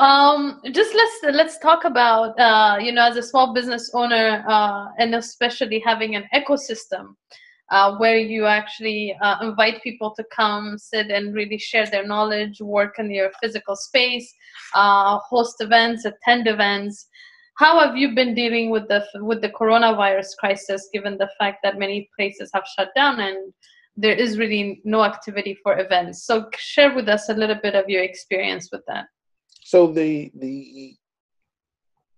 um, just let's let's talk about uh, you know as a small business owner uh, and especially having an ecosystem uh, where you actually uh, invite people to come sit and really share their knowledge, work in your physical space, uh, host events, attend events. How have you been dealing with the with the coronavirus crisis, given the fact that many places have shut down and there is really no activity for events? So share with us a little bit of your experience with that. So the the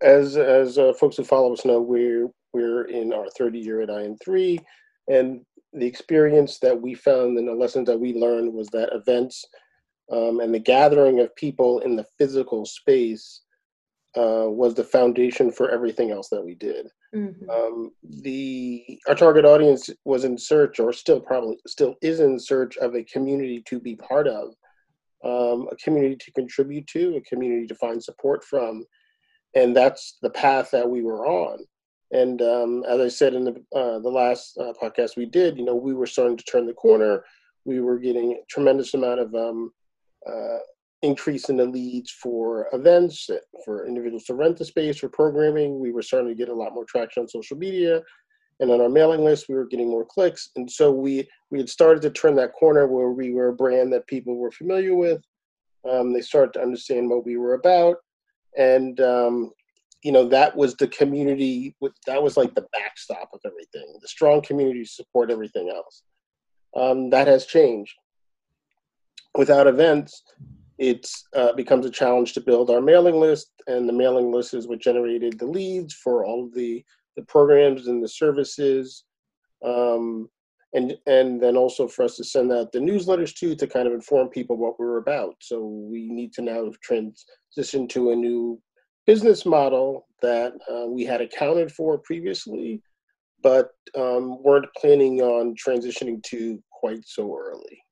as as uh, folks who follow us know, we're we're in our 30 year at IN3, and the experience that we found and the lessons that we learned was that events um, and the gathering of people in the physical space uh, was the foundation for everything else that we did. Mm-hmm. Um, the our target audience was in search, or still probably still is in search of a community to be part of, um, a community to contribute to, a community to find support from, and that's the path that we were on. And um, as I said in the uh, the last uh, podcast we did, you know, we were starting to turn the corner. We were getting a tremendous amount of um, uh, increase in the leads for events, for individuals to rent the space, for programming. We were starting to get a lot more traction on social media, and on our mailing list, we were getting more clicks. And so we we had started to turn that corner where we were a brand that people were familiar with. Um, they started to understand what we were about, and um, you know that was the community that was like the backstop of everything the strong community support everything else um, that has changed without events it uh, becomes a challenge to build our mailing list and the mailing list is what generated the leads for all of the the programs and the services um, and and then also for us to send out the newsletters too to kind of inform people what we're about so we need to now transition to a new business model that uh, we had accounted for previously, but um, weren't planning on transitioning to quite so early.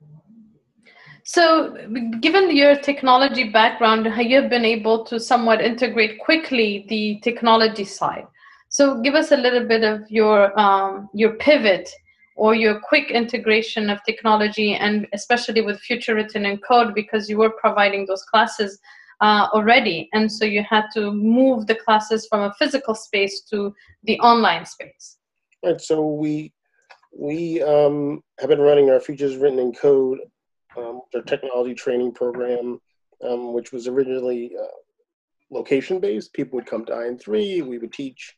So, given your technology background, you have been able to somewhat integrate quickly the technology side. So, give us a little bit of your um, your pivot or your quick integration of technology, and especially with future written in code, because you were providing those classes uh, already. And so you had to move the classes from a physical space to the online space. Right. So we we um, have been running our Futures Written in Code, um, our technology training program, um, which was originally uh, location based. People would come to IN3, we would teach,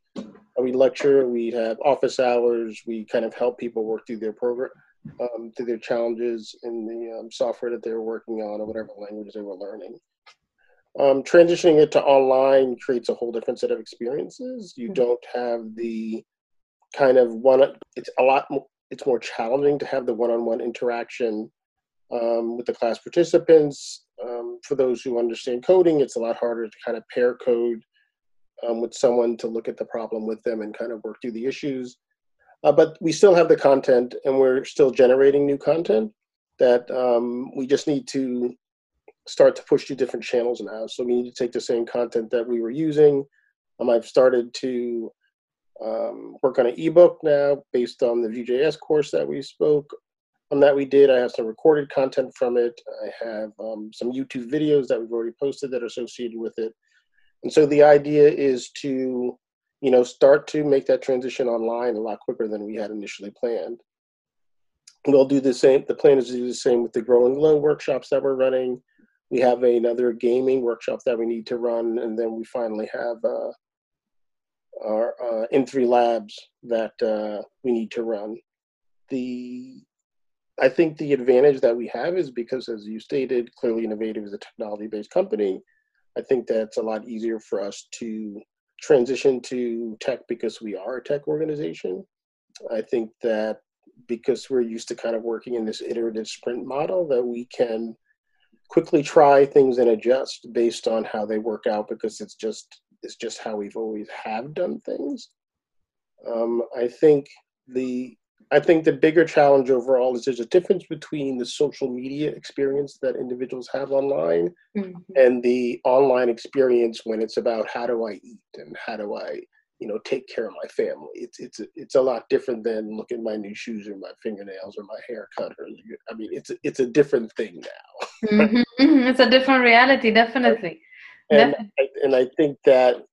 we'd lecture, we'd have office hours, we kind of help people work through their program, um, through their challenges in the um, software that they were working on or whatever language they were learning. Um, transitioning it to online creates a whole different set of experiences. You hmm. don't have the kind of one. It's a lot. More, it's more challenging to have the one-on-one interaction um, with the class participants. Um, for those who understand coding, it's a lot harder to kind of pair code um, with someone to look at the problem with them and kind of work through the issues. Uh, but we still have the content, and we're still generating new content. That um, we just need to start to push to different channels now. So we need to take the same content that we were using. Um, I've started to um, work on an ebook now based on the Vue.js course that we spoke that we did. I have some recorded content from it. I have um, some YouTube videos that we've already posted that are associated with it. And so the idea is to, you know, start to make that transition online a lot quicker than we had initially planned. We'll do the same. The plan is to do the same with the Grow and Glow workshops that we're running we have another gaming workshop that we need to run, and then we finally have uh, our uh, In3 labs that uh, we need to run. The I think the advantage that we have is because, as you stated, clearly Innovative is a technology-based company. I think that's a lot easier for us to transition to tech because we are a tech organization. I think that because we're used to kind of working in this iterative sprint model, that we can quickly try things and adjust based on how they work out because it's just it's just how we've always have done things. Um, I think the I think the bigger challenge overall is there's a difference between the social media experience that individuals have online mm-hmm. and the online experience when it's about how do I eat and how do I you know take care of my family it's it's a, it's a lot different than look at my new shoes or my fingernails or my haircut or i mean it's a, it's a different thing now mm-hmm. mm-hmm. it's a different reality definitely and I, and I think that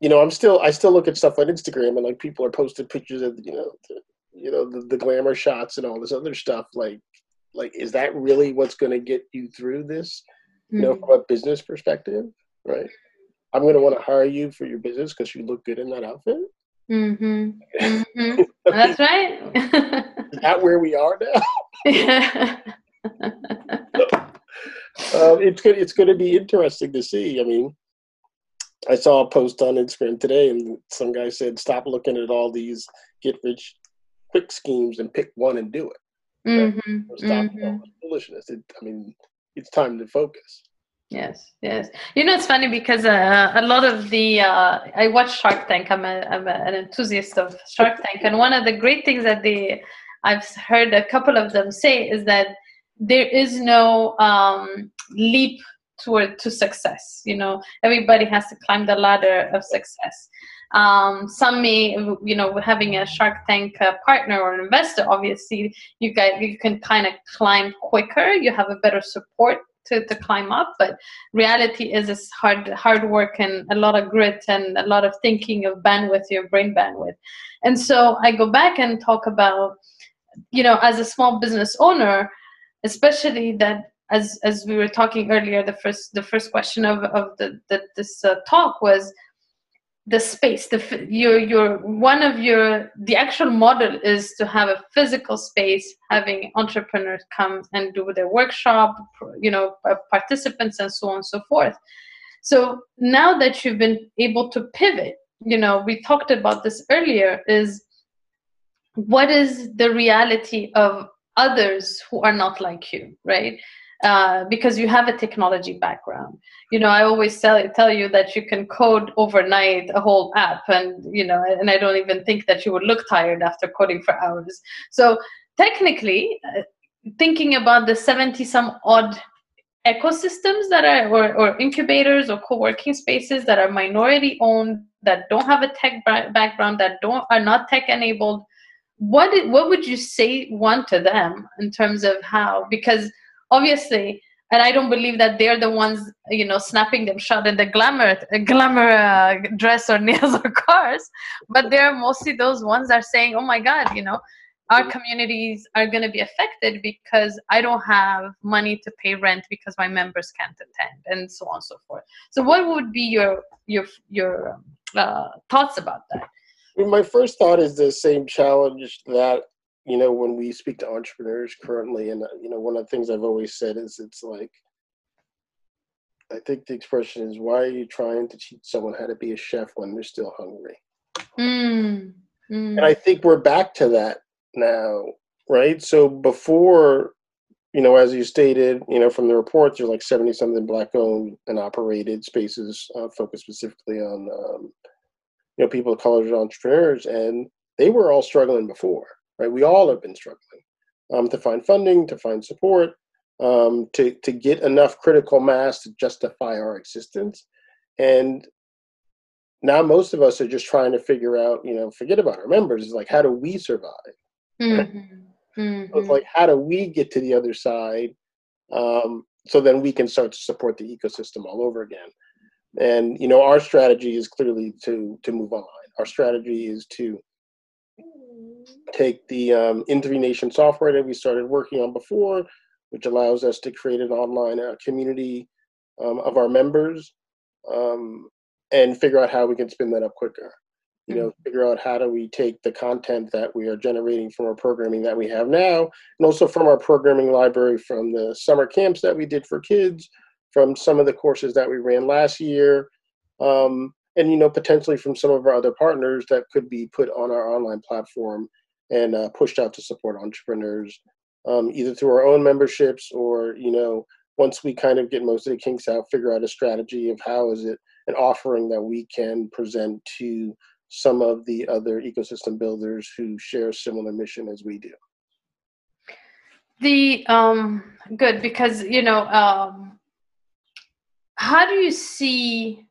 you know I'm still I still look at stuff on Instagram and like people are posting pictures of you know the, you know the, the glamour shots and all this other stuff like like is that really what's going to get you through this you know mm-hmm. from a business perspective right i'm going to want to hire you for your business because you look good in that outfit mm-hmm. Mm-hmm. that's right is that where we are now yeah. um, it's good it's going to be interesting to see i mean i saw a post on instagram today and some guy said stop looking at all these get rich quick schemes and pick one and do it Mm-hmm. Stop mm-hmm. foolishness. It, I mean, it's time to focus. Yes, yes. You know, it's funny because uh, a lot of the uh, I watch Shark Tank. I'm, a, I'm a, an enthusiast of Shark Tank, and one of the great things that they I've heard a couple of them say is that there is no um, leap toward to success. You know, everybody has to climb the ladder of success. Um, some may, you know, having a Shark Tank uh, partner or an investor, obviously you guys you can kind of climb quicker. You have a better support to, to climb up but reality is it's hard hard work and a lot of grit and a lot of thinking of bandwidth your brain bandwidth and so i go back and talk about you know as a small business owner especially that as as we were talking earlier the first the first question of of the, the this uh, talk was the space the your your one of your the actual model is to have a physical space having entrepreneurs come and do their workshop you know participants and so on and so forth. So now that you've been able to pivot you know we talked about this earlier is what is the reality of others who are not like you right uh, because you have a technology background. You know, I always tell tell you that you can code overnight a whole app, and you know, and I don't even think that you would look tired after coding for hours. So technically, uh, thinking about the seventy some odd ecosystems that are or, or incubators or co-working spaces that are minority owned that don't have a tech background that don't are not tech enabled what what would you say one to them in terms of how because obviously and i don't believe that they're the ones you know snapping them shot in the glamour glamour uh, dress or nails or cars but they're mostly those ones that are saying oh my god you know our communities are going to be affected because i don't have money to pay rent because my members can't attend and so on and so forth. So what would be your your your uh, thoughts about that? My first thought is the same challenge that you know, when we speak to entrepreneurs currently, and uh, you know, one of the things I've always said is it's like, I think the expression is, why are you trying to teach someone how to be a chef when they're still hungry? Mm, mm. And I think we're back to that now, right? So before, you know, as you stated, you know, from the reports, there's like 70 something black owned and operated spaces uh, focused specifically on, um, you know, people of color entrepreneurs, and they were all struggling before right? We all have been struggling um, to find funding, to find support, um, to to get enough critical mass to justify our existence, and now most of us are just trying to figure out, you know, forget about our members. It's like, how do we survive? Mm-hmm. Mm-hmm. So it's like, how do we get to the other side? Um, so then we can start to support the ecosystem all over again. And you know, our strategy is clearly to to move online. Our strategy is to take the um, Nation software that we started working on before, which allows us to create an online uh, community um, of our members um, and figure out how we can spin that up quicker. You know, figure out how do we take the content that we are generating from our programming that we have now, and also from our programming library from the summer camps that we did for kids, from some of the courses that we ran last year, um, and you know potentially from some of our other partners that could be put on our online platform and uh, pushed out to support entrepreneurs um, either through our own memberships or you know once we kind of get most of the kinks out figure out a strategy of how is it an offering that we can present to some of the other ecosystem builders who share a similar mission as we do. The um good because you know um how do you see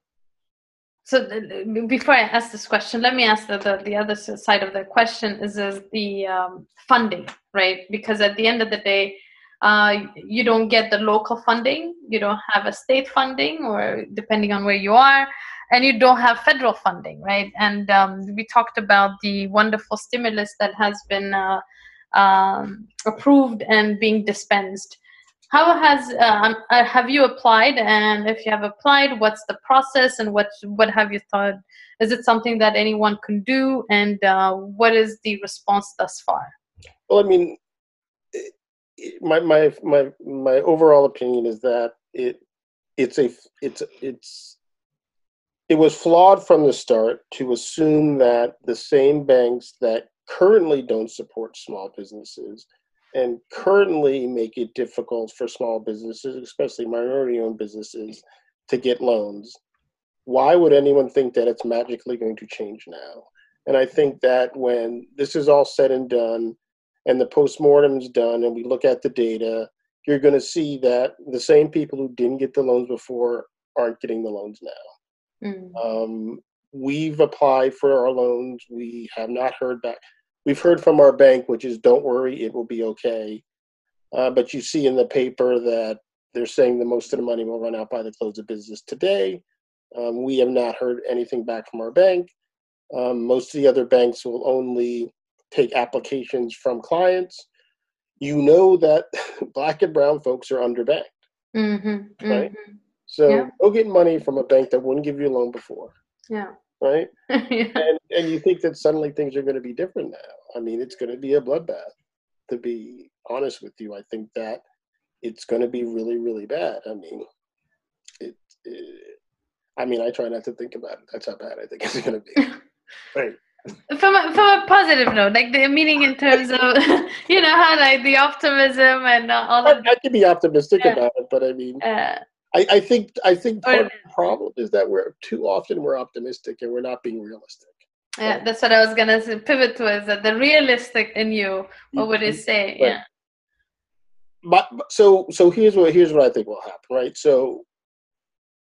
so before I ask this question, let me ask the, the, the other side of the question is, is the um, funding, right? Because at the end of the day, uh, you don't get the local funding, you don't have a state funding, or depending on where you are, and you don't have federal funding, right? And um, we talked about the wonderful stimulus that has been uh, um, approved and being dispensed. How has um, uh, have you applied? And if you have applied, what's the process and what what have you thought? Is it something that anyone can do? And uh, what is the response thus far? Well, I mean, my my my my overall opinion is that it it's a it's it's it was flawed from the start to assume that the same banks that currently don't support small businesses and currently make it difficult for small businesses, especially minority owned businesses, to get loans. Why would anyone think that it's magically going to change now? And I think that when this is all said and done and the postmortem is done and we look at the data, you're going to see that the same people who didn't get the loans before aren't getting the loans now. Mm. Um, we've applied for our loans. We have not heard back we've heard from our bank, which is don't worry, it will be okay. Uh, but you see in the paper that they're saying the most of the money will run out by the close of business today. Um, we have not heard anything back from our bank. Um, most of the other banks will only take applications from clients. You know that black and brown folks are underbanked, mm-hmm, right? Mm-hmm. So yeah. go get money from a bank that wouldn't give you a loan before. Yeah right? yeah. And and you think that suddenly things are going to be different now. I mean, it's going to be a bloodbath. To be honest with you, I think that it's going to be really, really bad. I mean, it, it. I mean, I try not to think about it. That's how bad I think it's going to be. right. From a, from a positive note, like the meaning in terms of, you know, how like the optimism and all. I, I can be optimistic yeah. about it, but I mean, uh, I, I think I think part of the problem is that we're too often we're optimistic and we're not being realistic. Yeah, that's what I was gonna say, pivot to is that the realistic in you. What would you mm-hmm. say? Right. Yeah. But so so here's what here's what I think will happen, right? So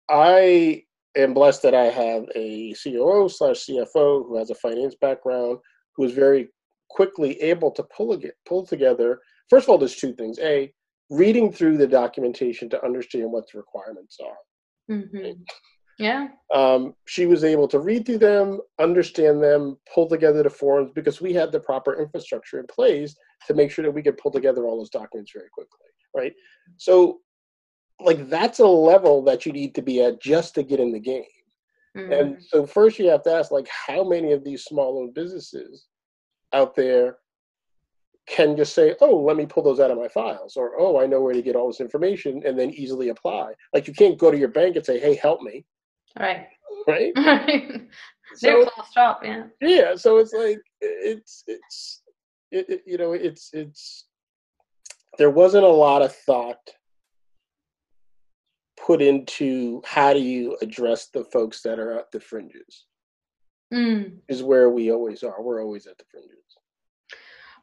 I am blessed that I have a COO slash CFO who has a finance background, who is very quickly able to pull pull together. First of all, there's two things. A, reading through the documentation to understand what the requirements are. Mm-hmm. Yeah. Um, she was able to read through them, understand them, pull together the forms because we had the proper infrastructure in place to make sure that we could pull together all those documents very quickly, right? So, like, that's a level that you need to be at just to get in the game. Mm-hmm. And so, first, you have to ask, like, how many of these small owned businesses out there can just say, "Oh, let me pull those out of my files," or "Oh, I know where to get all this information," and then easily apply. Like you can't go to your bank and say, "Hey, help me." Right. Right. They're so, stop, yeah. Yeah. So it's like it's it's it, it, you know it's it's there wasn't a lot of thought put into how do you address the folks that are at the fringes. Mm. Is where we always are. We're always at the fringes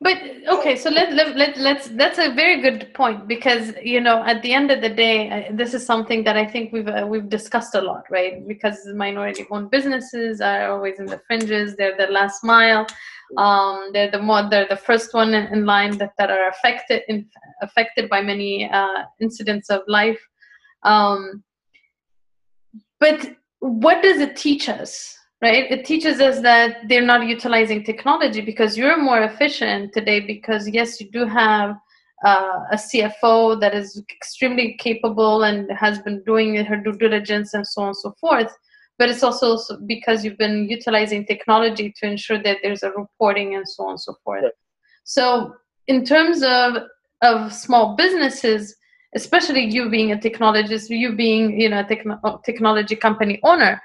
but okay so let, let, let, let's that's a very good point because you know at the end of the day this is something that i think we've uh, we've discussed a lot right? Because minority owned businesses are always in the fringes. They're the last mile. Um, they're the more they're the first one in, in line that, that are affected in, affected by many uh, incidents of life. Um, but what does it teach us right? It teaches us that they're not utilizing technology because you're more efficient today because yes you do have uh, a cfo that is extremely capable and has been doing her due diligence and so on and so forth but it's also because you've been utilizing technology to ensure that there's a reporting and so on and so forth. So in terms of of small businesses especially you being a technologist you being you know a techn- technology company owner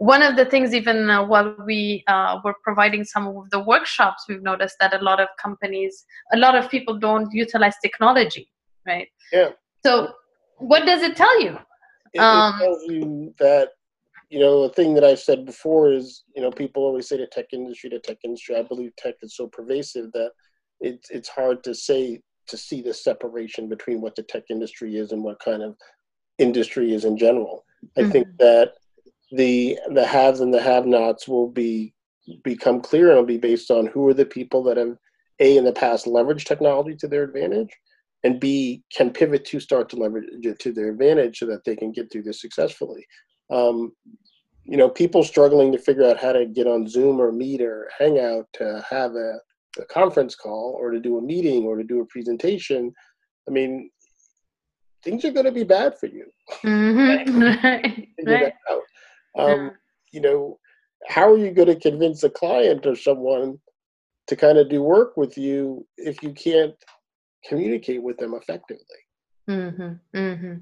one of the things even uh, while we uh, were providing some of the workshops we've noticed that a lot of companies a lot of people don't utilize technology right? Yeah. So what does it tell you? It, um, it tells you that you know a thing that i've said before is you know people always say the tech industry the tech industry i believe tech is so pervasive that it's it's hard to say to see the separation between what the tech industry is and what kind of industry is in general. I mm-hmm. think that the the haves and the have-nots will be become clear and it'll be based on who are the people that have a in the past leveraged technology to their advantage and b can pivot to start to leverage it to their advantage so that they can get through this successfully um, you know people struggling to figure out how to get on zoom or meet or hangout to have a, a conference call or to do a meeting or to do a presentation i mean things are going to be bad for you Mm-hmm. right. right. Um, You know, how are you going to convince a client or someone to kind of do work with you if you can't communicate with them effectively? Mm-hmm. Mm-hmm.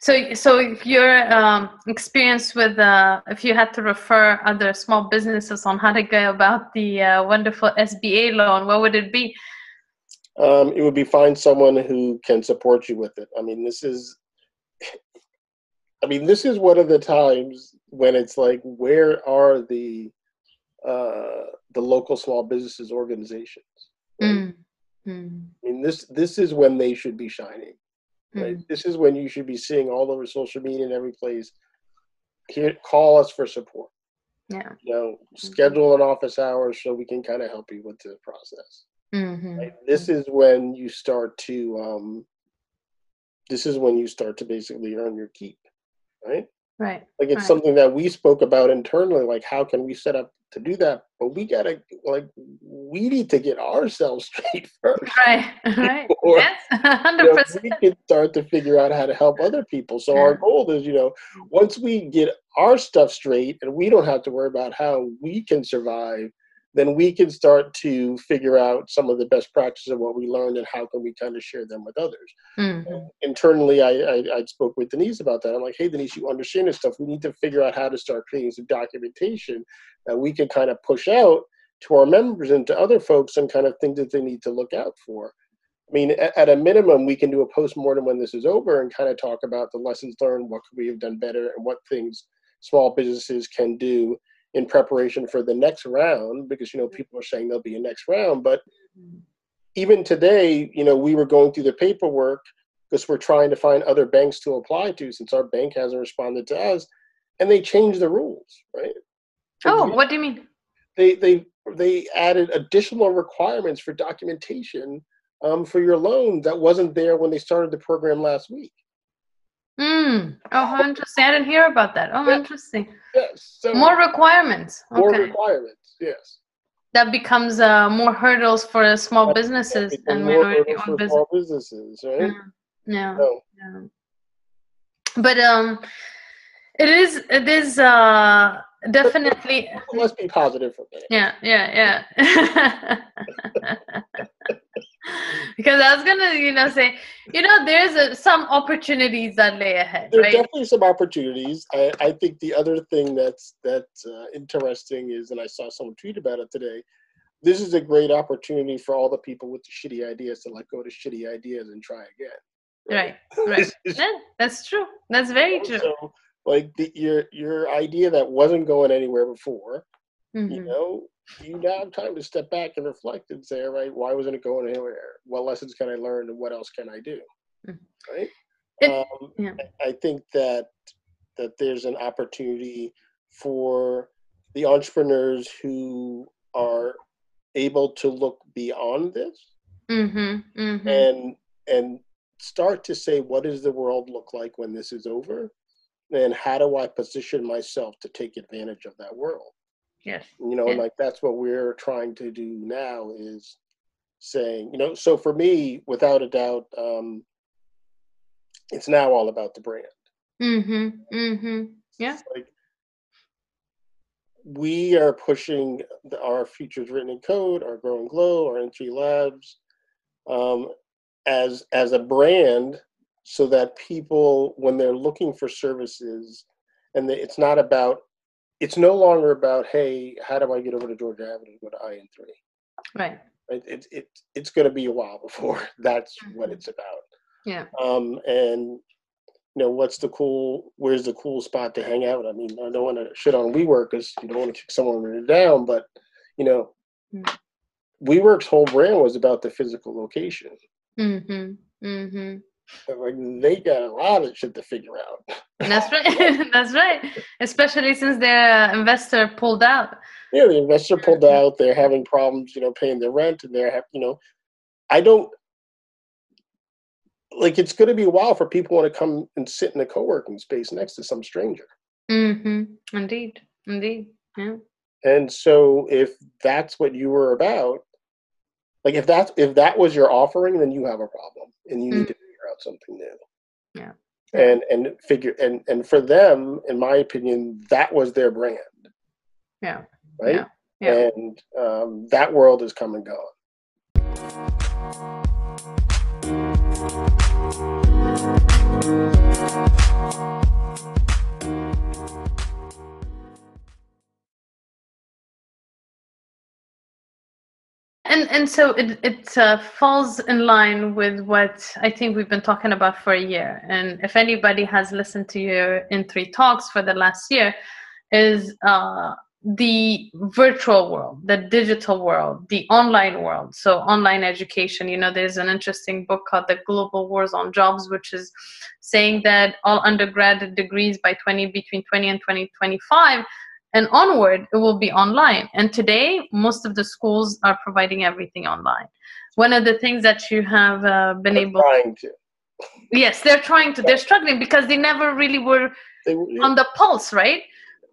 So, so if your um, experience with, uh, if you had to refer other small businesses on how to go about the uh, wonderful SBA loan, what would it be? Um, it would be find someone who can support you with it. I mean, this is, I mean, this is one of the times when it's like, where are the uh, the local small businesses organizations? right? Mm. Mm. I mean, this this is when they should be shining. Right? Mm. This is when you should be seeing all over social media and every place. Here, call us for support. Yeah. You know, schedule an office hours so we can kind of help you with the process. Mm-hmm. Right? This is when you start to. Um, this is when you start to basically earn your keep, right? Right. Like it's Right. something that we spoke about internally. Like, how can we set up to do that? But we gotta like we need to get ourselves straight first. Right. Right. Or- yes. you know, we can start to figure out how to help other people. So our goal is, you know, once we get our stuff straight and we don't have to worry about how we can survive, then we can start to figure out some of the best practices of what we learned and how can we kind of share them with others. Mm-hmm. Internally, I, I, I spoke with Denise about that. I'm like, hey, Denise, you understand this stuff. We need to figure out how to start creating some documentation that we can kind of push out to our members and to other folks and kind of things that they need to look out for. I mean, at, at a minimum, we can do a postmortem when this is over and kind of talk about the lessons learned, what could we have done better, and what things small businesses can do in preparation for the next round. Because you know, people are saying there'll be a next round, but even today, you know, we were going through the paperwork because we're trying to find other banks to apply to since our bank hasn't responded to us, and they changed the rules, right? Oh, what do you mean? they they they added additional requirements for documentation um, for your loan that wasn't there when they started the program last week. Mm. Oh, how interesting. I didn't hear about that. Oh, Yeah. interesting. Yes, so More requirements. more Okay. requirements. Yes, That becomes uh, more hurdles for small businesses and more minority hurdles owned for business. small businesses, right? Mm. Yeah. So, yeah. But um, it is it is uh definitely let's be positive for that. yeah yeah yeah because i was gonna you know say you know there's a, some opportunities that lay ahead There are definitely some opportunities. I, I think the other thing that's that's uh, interesting is, and I saw someone tweet about it today. This is a great opportunity for all the people with the shitty ideas to let go of the shitty ideas and try again. right right yeah, that's true that's very true So, like the, your your idea that wasn't going anywhere before, you Mhm. know, you now have time to step back and reflect and say, all right, why wasn't it going anywhere? What lessons can I learn, and what else can I do? Mhm. Right. It- um, yeah. I- think that that there's an opportunity for the entrepreneurs who are able to look beyond this Mhm, mhm. and and start to say what does the world look like when this is over and how do i position myself to take advantage of that world yes you know and Yeah. like that's what we're trying to do now is saying you know so for me without a doubt um it's now all about the brand Mm Mhm, Mm mhm. Yeah. It's like we are pushing the, our futures written in code our grow and glow our n3 labs um, as as a brand so that people when they're looking for services and they, it's not about it's no longer about hey how do i get over to georgia avenue to go to in3 right it, it, it, it's going to be a while before that's what Mhm. it's about yeah um, and you know what's the cool where's the cool spot to hang out i mean i don't want to shit on WeWork because you don't want to kick someone down but you know Mm. WeWork's whole brand was about the physical location Mm-hmm. Mm-hmm. Like they got a lot of shit to figure out That's right. That's right. Especially since their investor pulled out. yeah the investor pulled out they're having problems you know paying their rent and they're have you know i don't like it's going to be a while for people want to come and sit in a co-working space next to some stranger. Mm-hmm. Indeed, indeed, yeah. And so, if that's what you were about, like if that's if that was your offering, then you have a problem, and you need mm-hmm. to figure out something new. Yeah. And and figure and and for them, in my opinion, that was their brand. Yeah. Right. Yeah. yeah. And um, that world is come and gone. And and so it it uh, falls in line with what I think we've been talking about for a year. And if anybody has listened to your in three talks for the last year, is uh, the virtual world, the digital world, the online world. So online education. You know, there's an interesting book called The Global Wars on Jobs, which is saying that all undergraduate degrees by 20 between 20 and 2025 and onward it will be online. And today most of the schools are providing everything online. One of the things that you have uh, been they're able trying to. Yes they're trying to they're struggling because they never really were on the pulse right?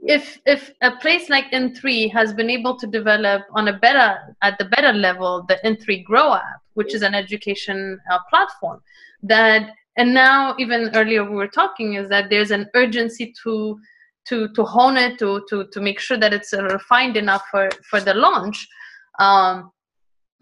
If if a place like n3 has been able to develop on a better at the better level the n3 grow app which is an education uh, platform that and now even earlier we were talking is that there's an urgency to to to hone it to to to make sure that it's refined enough for for the launch um,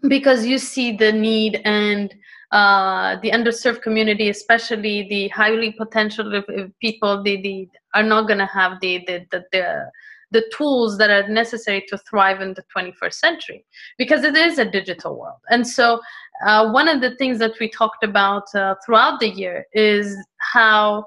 because you see the need and uh, the underserved community, especially the highly potential people, they, they are not going to have the, the, the, the, the tools that are necessary to thrive in the 21st century because it is a digital world. And so, uh, one of the things that we talked about uh, throughout the year is how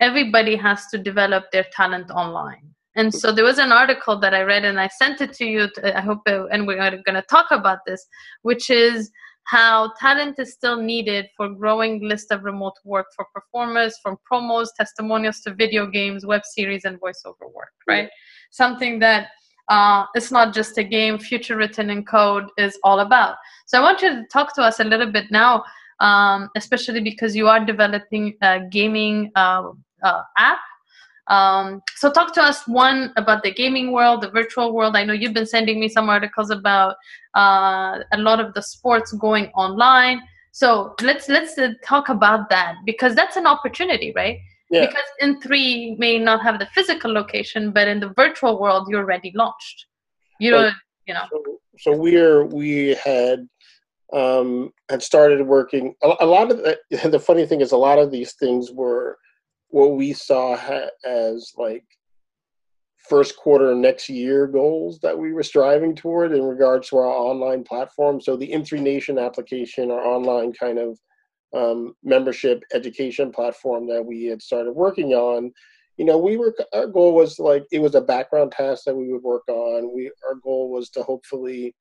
everybody has to develop their talent online. And so there was an article that i read and i sent it to you i hope it, and we're going to talk about this which is how talent is still needed for growing list of remote work for performers from promos testimonials to video games web series and voiceover work right? Yeah. something that uh, it's not just a game future written in code is all about. So i want you to talk to us a little bit now um, especially because you are developing a gaming uh, uh, app. Um, so talk to us one about the gaming world, the virtual world. I know you've been sending me some articles about uh, a lot of the sports going online. So let's let's uh, talk about that because that's an opportunity, right? Yeah. Because n3 may not have the physical location, but in the virtual world, you're already launched. You know, you know. So, so we're we had um, had started working. A, a lot of the, the funny thing is, a lot of these things were what we saw ha- as like first quarter next year goals that we were striving toward in regards to our online platform. So the N3 Nation application, our online kind of um, membership education platform that we had started working on, you know, we were our goal was like it was a background task that we would work on. We our goal was to hopefully,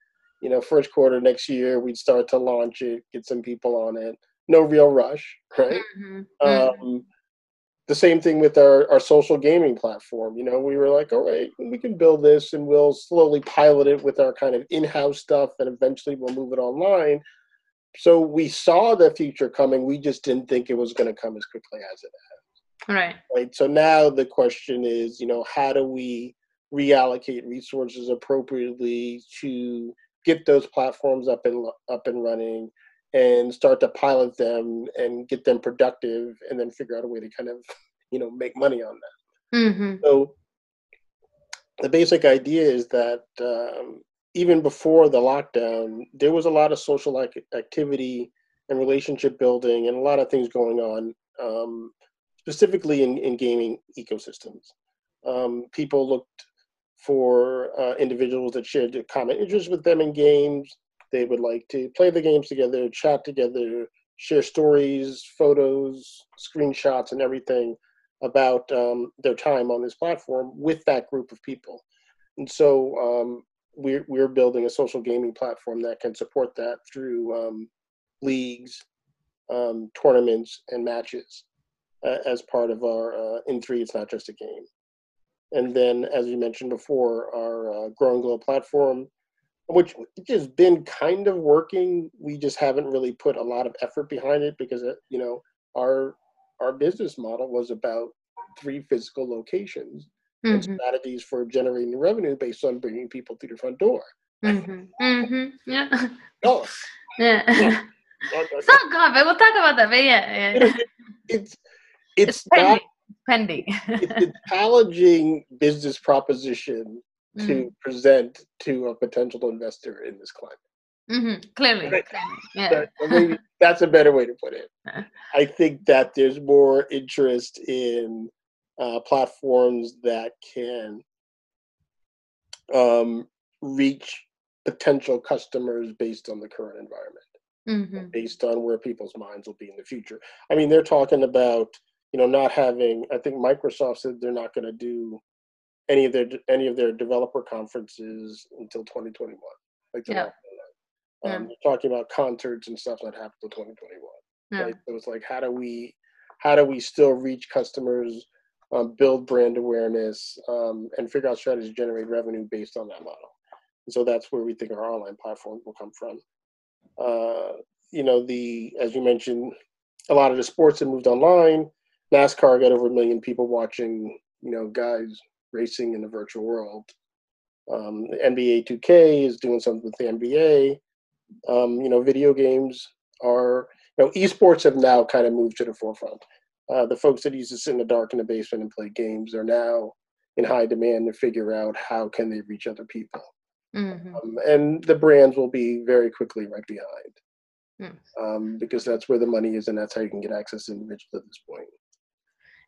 you know, first quarter next year we'd start to launch it, get some people on it. No real rush, right? Mm-hmm. Um, the same thing with our, our social gaming platform. You know, we were like, all right, we can build this and we'll slowly pilot it with our kind of in house stuff and eventually we'll move it online. So we saw the future coming. We just didn't think it was going to come as quickly as it has. Right. Right. So now the question is, you know, how do we reallocate resources appropriately to get those platforms up and up and running and start to pilot them and get them productive and then figure out a way to kind of you know make money on that mm-hmm. so the basic idea is that um, even before the lockdown there was a lot of social activity and relationship building and a lot of things going on um, specifically in, in gaming ecosystems um, people looked for uh, individuals that shared common interests with them in games they would like to play the games together, chat together, share stories, photos, screenshots, and everything about um, their time on this platform with that group of people. And so um, we're, we're building a social gaming platform that can support that through um, leagues, um, tournaments, and matches uh, as part of our uh, N3 It's Not Just a Game. And then, as you mentioned before, our uh, Grow and Glow platform which has been kind of working. We just haven't really put a lot of effort behind it because it, you know our our business model was about three physical locations mm-hmm. and strategies for generating revenue based on bringing people through the front door. Mm-hmm. Mm-hmm. Yeah. Oh. Yeah. not good, but we'll talk about that. But yeah, yeah. it's it's, it's not pending. it's a challenging business proposition mm-hmm. to present to a potential investor in this climate. Mm-hmm. Clearly, right. yeah. That, that's a better way to put it. I think that there's more interest in uh, platforms that can um, reach potential customers based on the current environment, mm-hmm. based on where people's minds will be in the future. I mean, they're talking about you know not having. I think Microsoft said they're not going to do any of their any of their developer conferences until 2021. Like yeah. Um, They're talking about concerts and stuff that happened until 2021. Yeah. Right? So it's like how do we how do we still reach customers, um, build brand awareness, um, and figure out strategies to generate revenue based on that model. And so that's where we think our online platform will come from. Uh, you know, the as you mentioned, a lot of the sports have moved online. NASCAR got over a million people watching. You know, guys racing in the virtual world. Um, NBA 2K is doing something with the NBA. Um, you know, video games are, you know, esports have now kind of moved to the forefront. Uh, the folks that used to sit in the dark in the basement and play games are now in high demand to figure out how can they reach other people. Mm-hmm. Um, and the brands will be very quickly right behind mm. um, because that's where the money is and that's how you can get access to individuals at this point.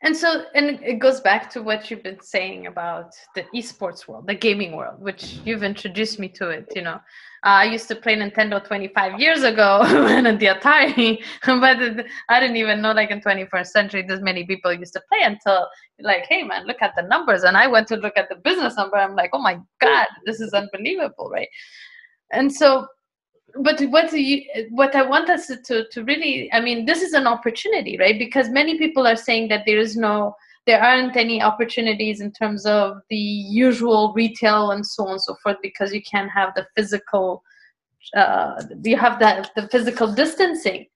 And so, and it goes back to what you've been saying about the esports world, the gaming world, which you've introduced me to it. You know, uh, I used to play Nintendo 25 years ago and the Atari, but I didn't even know like in 21st century this many people used to play until like, hey man, look at the numbers. And I went to look at the business number. I'm like, oh my god, this is unbelievable, right? And so but what you what i want us to to really i mean this is an opportunity right? Because many people are saying that there is no there aren't any opportunities in terms of the usual retail and so on and so forth because you can't have the physical uh, you have that the physical distancing.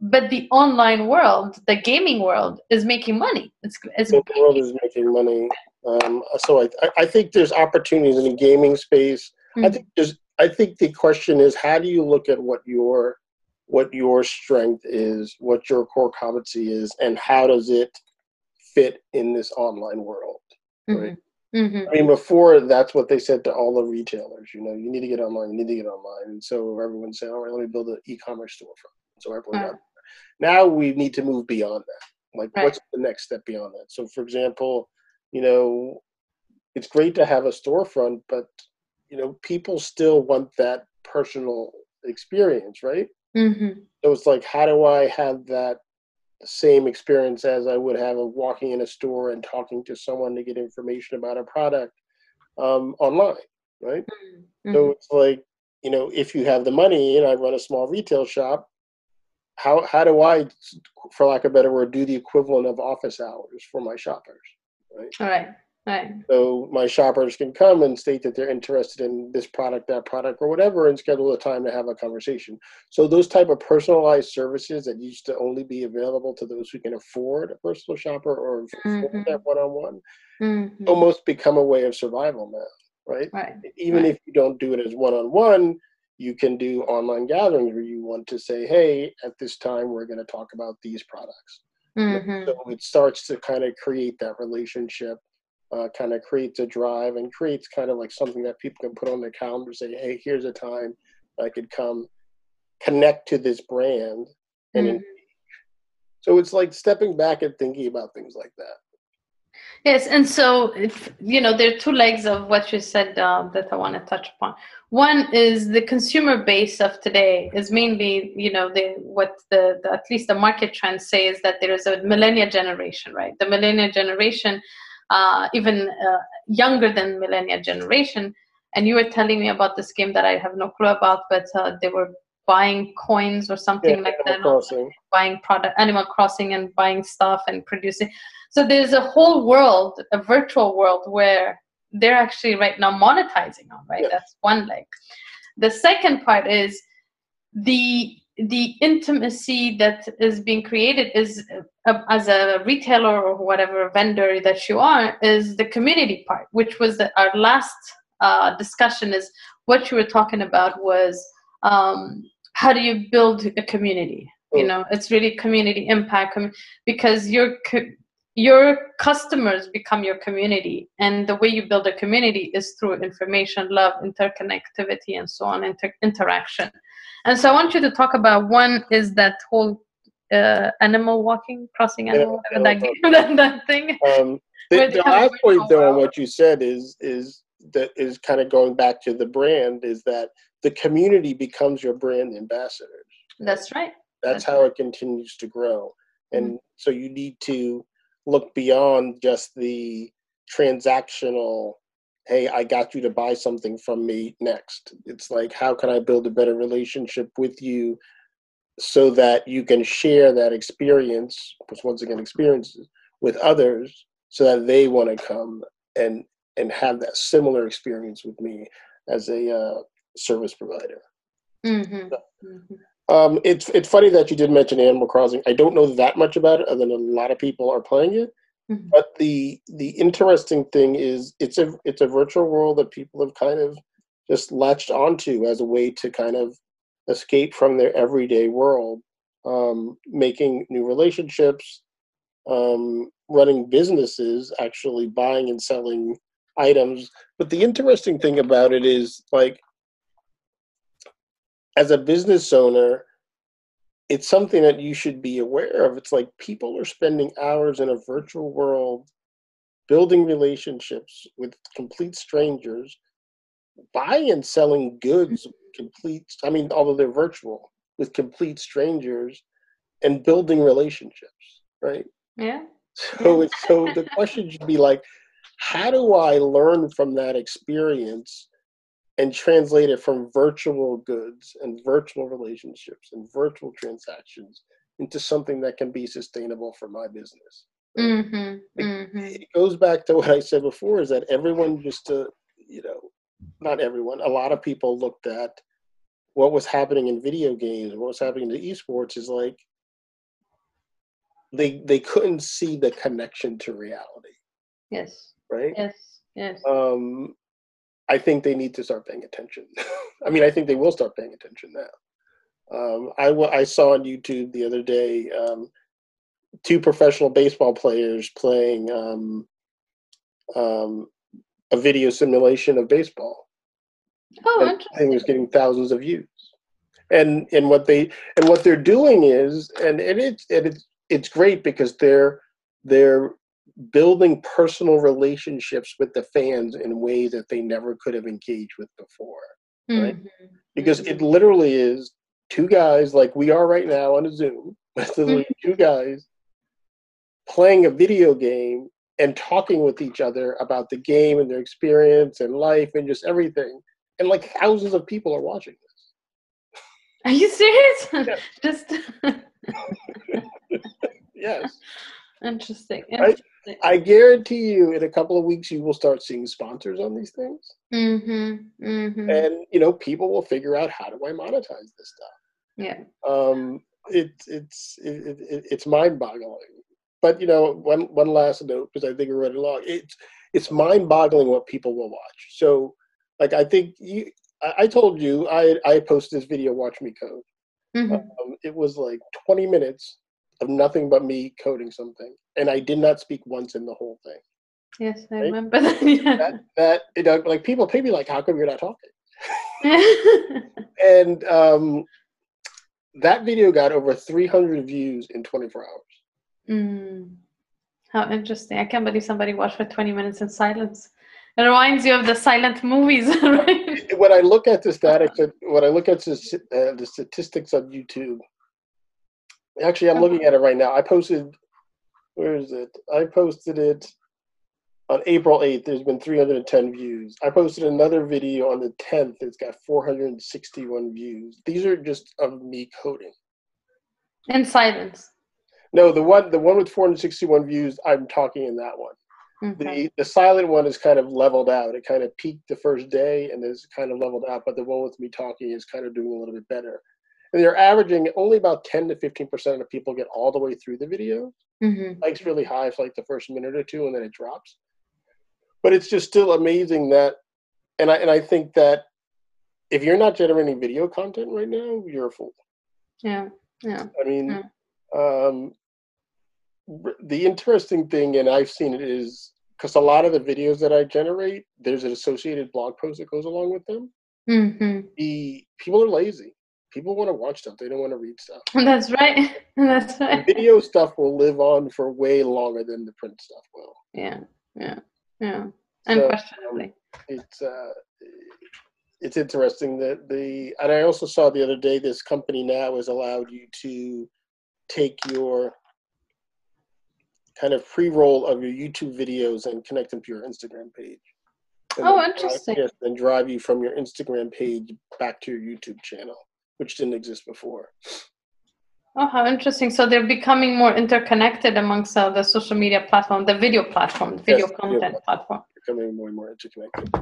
But the online world the gaming world is making money. It's, it's the world is making money. Um, so I, I think there's opportunities in the gaming space. Mm-hmm. i think there's I think the question is how do you look at what your what your strength is, what your core competency is, and how does it fit in this online world? Right. Mm-hmm. Mm-hmm. I mean, before that's what they said to all the retailers. You know, you need to get online. You need to get online. And so everyone said, "All right, let me build an e-commerce storefront." So everyone got. Now we need to move beyond that. Like, right. what's the next step beyond that? So, for example, you know, it's great to have a storefront, but you know, people still want that personal experience, right? Mm-hmm. So it's like, how do I have that same experience as I would have of walking in a store and talking to someone to get information about a product um, online, right? Mm-hmm. So it's like, you know, if you have the money and I run a small retail shop, how how do I, for lack of a better word, do the equivalent of office hours for my shoppers? Right. All right. Right. So my shoppers can come and state that they're interested in this product, that product, or whatever, and schedule a time to have a conversation. So those type of personalized services that used to only be available to those who can afford a personal shopper or afford mm-hmm. that one-on-one, mm-hmm. almost become a way of survival now, right? Right. Even right. if you don't do it as one-on-one, you can do online gatherings where you want to say, "Hey, at this time, we're going to talk about these products." Mm-hmm. So it starts to kind of create that relationship uh, kind of creates a drive and creates kind of like something that people can put on their calendar say hey here's a time i could come connect to this brand. And mm-hmm. so it's like stepping back and thinking about things like that. Yes and so if, you know there are two legs of what you said uh, that i want to touch upon. One is the consumer base of today is mainly you know the what the, the at least the market trends say is that there is a millennial generation right? The millennial generation uh, even uh, younger than millennial generation. And you were telling me about this game that I have no clue about, but uh, they were buying coins or something yeah, like that. Crossing. Buying product, Animal Crossing, and buying stuff and producing. So there's a whole world, a virtual world where they're actually right now monetizing on. Right, that's one leg. the second part is the the intimacy that is being created is uh, as a retailer or whatever vendor that you are is the community part which was the, our last uh, discussion is what you were talking about was um, how do you build a community you oh. know it's really community impact because your your customers become your community and the way you build a community is through information love interconnectivity and so on inter- interaction and so I want you to talk about one is that whole uh, animal walking, crossing animal, yeah, that, that, that, thing. Um, the, the last point though on what you said is is that is kind of going back to the brand is that the community becomes your brand ambassadors. That's right. That's, That's how right. it continues to grow. And mm-hmm. so you need to look beyond just the transactional hey, I got you to buy something from me next. It's like, how can I build a better relationship with you so that you can share that experience, because once again, experiences with others so that they want to come and and have that similar experience with me as a uh, service provider. Mm-hmm. mm-hmm. Um, it's it's funny that you did mention Animal Crossing. I don't know that much about it, other than a lot of people are playing it. Mm-hmm. But the the interesting thing is it's a it's a virtual world that people have kind of just latched onto as a way to kind of escape from their everyday world, um, making new relationships, um, running businesses, actually buying and selling items. But the interesting thing about it is like as a business owner, it's something that you should be aware of. It's like people are spending hours in a virtual world building relationships with complete strangers, buying and selling goods mm-hmm. complete I mean, although they're virtual, with complete strangers and building relationships, right? Yeah. So it's so the question should be like, how do I learn from that experience and translate it from virtual goods and virtual relationships and virtual transactions into something that can be sustainable for my business. Mm-hmm, it, mm-hmm. it, goes back to what I said before: is that everyone just, uh, you know, not everyone, a lot of people looked at what was happening in video games, what was happening to esports, is like they they couldn't see the connection to reality. Yes. Right. Yes. Yes. Um, I think they need to start paying attention. I mean, I think they will start paying attention now. Um, I, I saw on YouTube the other day um, two professional baseball players playing um, um a video simulation of baseball. Oh, and interesting. It was getting thousands of views. And and what they and what they're doing is and, and it's and it's it's great because they're they're building personal relationships with the fans in ways that they never could have engaged with before. Right? Mm-hmm. Because mm-hmm. it literally is two guys like we are right now on a Zoom, mm-hmm. two guys playing a video game and talking with each other about the game and their experience and life and just everything. And like thousands of people are watching this. Are you serious? Yeah. just yes. Interesting. Interesting. I guarantee you, in a couple of weeks, you will start seeing sponsors on these things. Mm-hmm, mm-hmm. And you know, people will figure out how do I monetize this stuff. Yeah. Um, it, it's it, it, it's mind-boggling. But you know, one one last note because I think we're running long. It's it's mind-boggling what people will watch. So, like, I think you. I, I told you I I posted this video. Watch me code. Mm-hmm. Um, it was like 20 minutes of nothing but me coding something, and I did not speak once in the whole thing. Yes, I right? remember that. Yeah. That, that you know, like people pay me like, how come you're not talking? and um, that video got over 300 views in 24 hours. Mm, how interesting! I can't believe somebody watched for 20 minutes in silence. It reminds you of the silent movies. Right? When I look at the statistics, when I look at the, uh, the statistics on YouTube, Actually, I'm looking at it right now. I posted, where is it? I posted it on April 8th. There's been 310 views. I posted another video on the 10th. It's got 461 views. These are just of me coding. In silence. No, the one the one with 461 views, I'm talking in that one. Okay. The the silent one is kind of leveled out. It kind of peaked the first day and is kind of leveled out, but the one with me talking is kind of doing a little bit better. They're averaging only about 10 to 15 percent of people get all the way through the video. Mhm. Spikes really high for like the first minute or two, and then it drops. But it's just still amazing that, and I and I think that if you're not generating video content right now, you're a fool. Yeah. Yeah. I mean, Mm. um, the interesting thing, and I've seen it, is because a lot of the videos that I generate, there's an associated blog post that goes along with them. hmm The people are lazy. People want to watch stuff; they don't want to read stuff. That's right. That's right. video stuff will live on for way longer than the print stuff will. Yeah. Yeah. Yeah. So, Unquestionably. it's uh, it's interesting that the and I also saw the other day this company now has allowed you to take your kind of pre-roll of your YouTube videos and connect them to your Instagram page. And Oh, then drive- interesting. Yes, then drive you from your Instagram page back to your YouTube channel, which didn't exist before. Oh, how interesting. So they're becoming more interconnected amongst uh, the social media platform, the video platform, the video Yes, video content platform. Becoming more and more interconnected.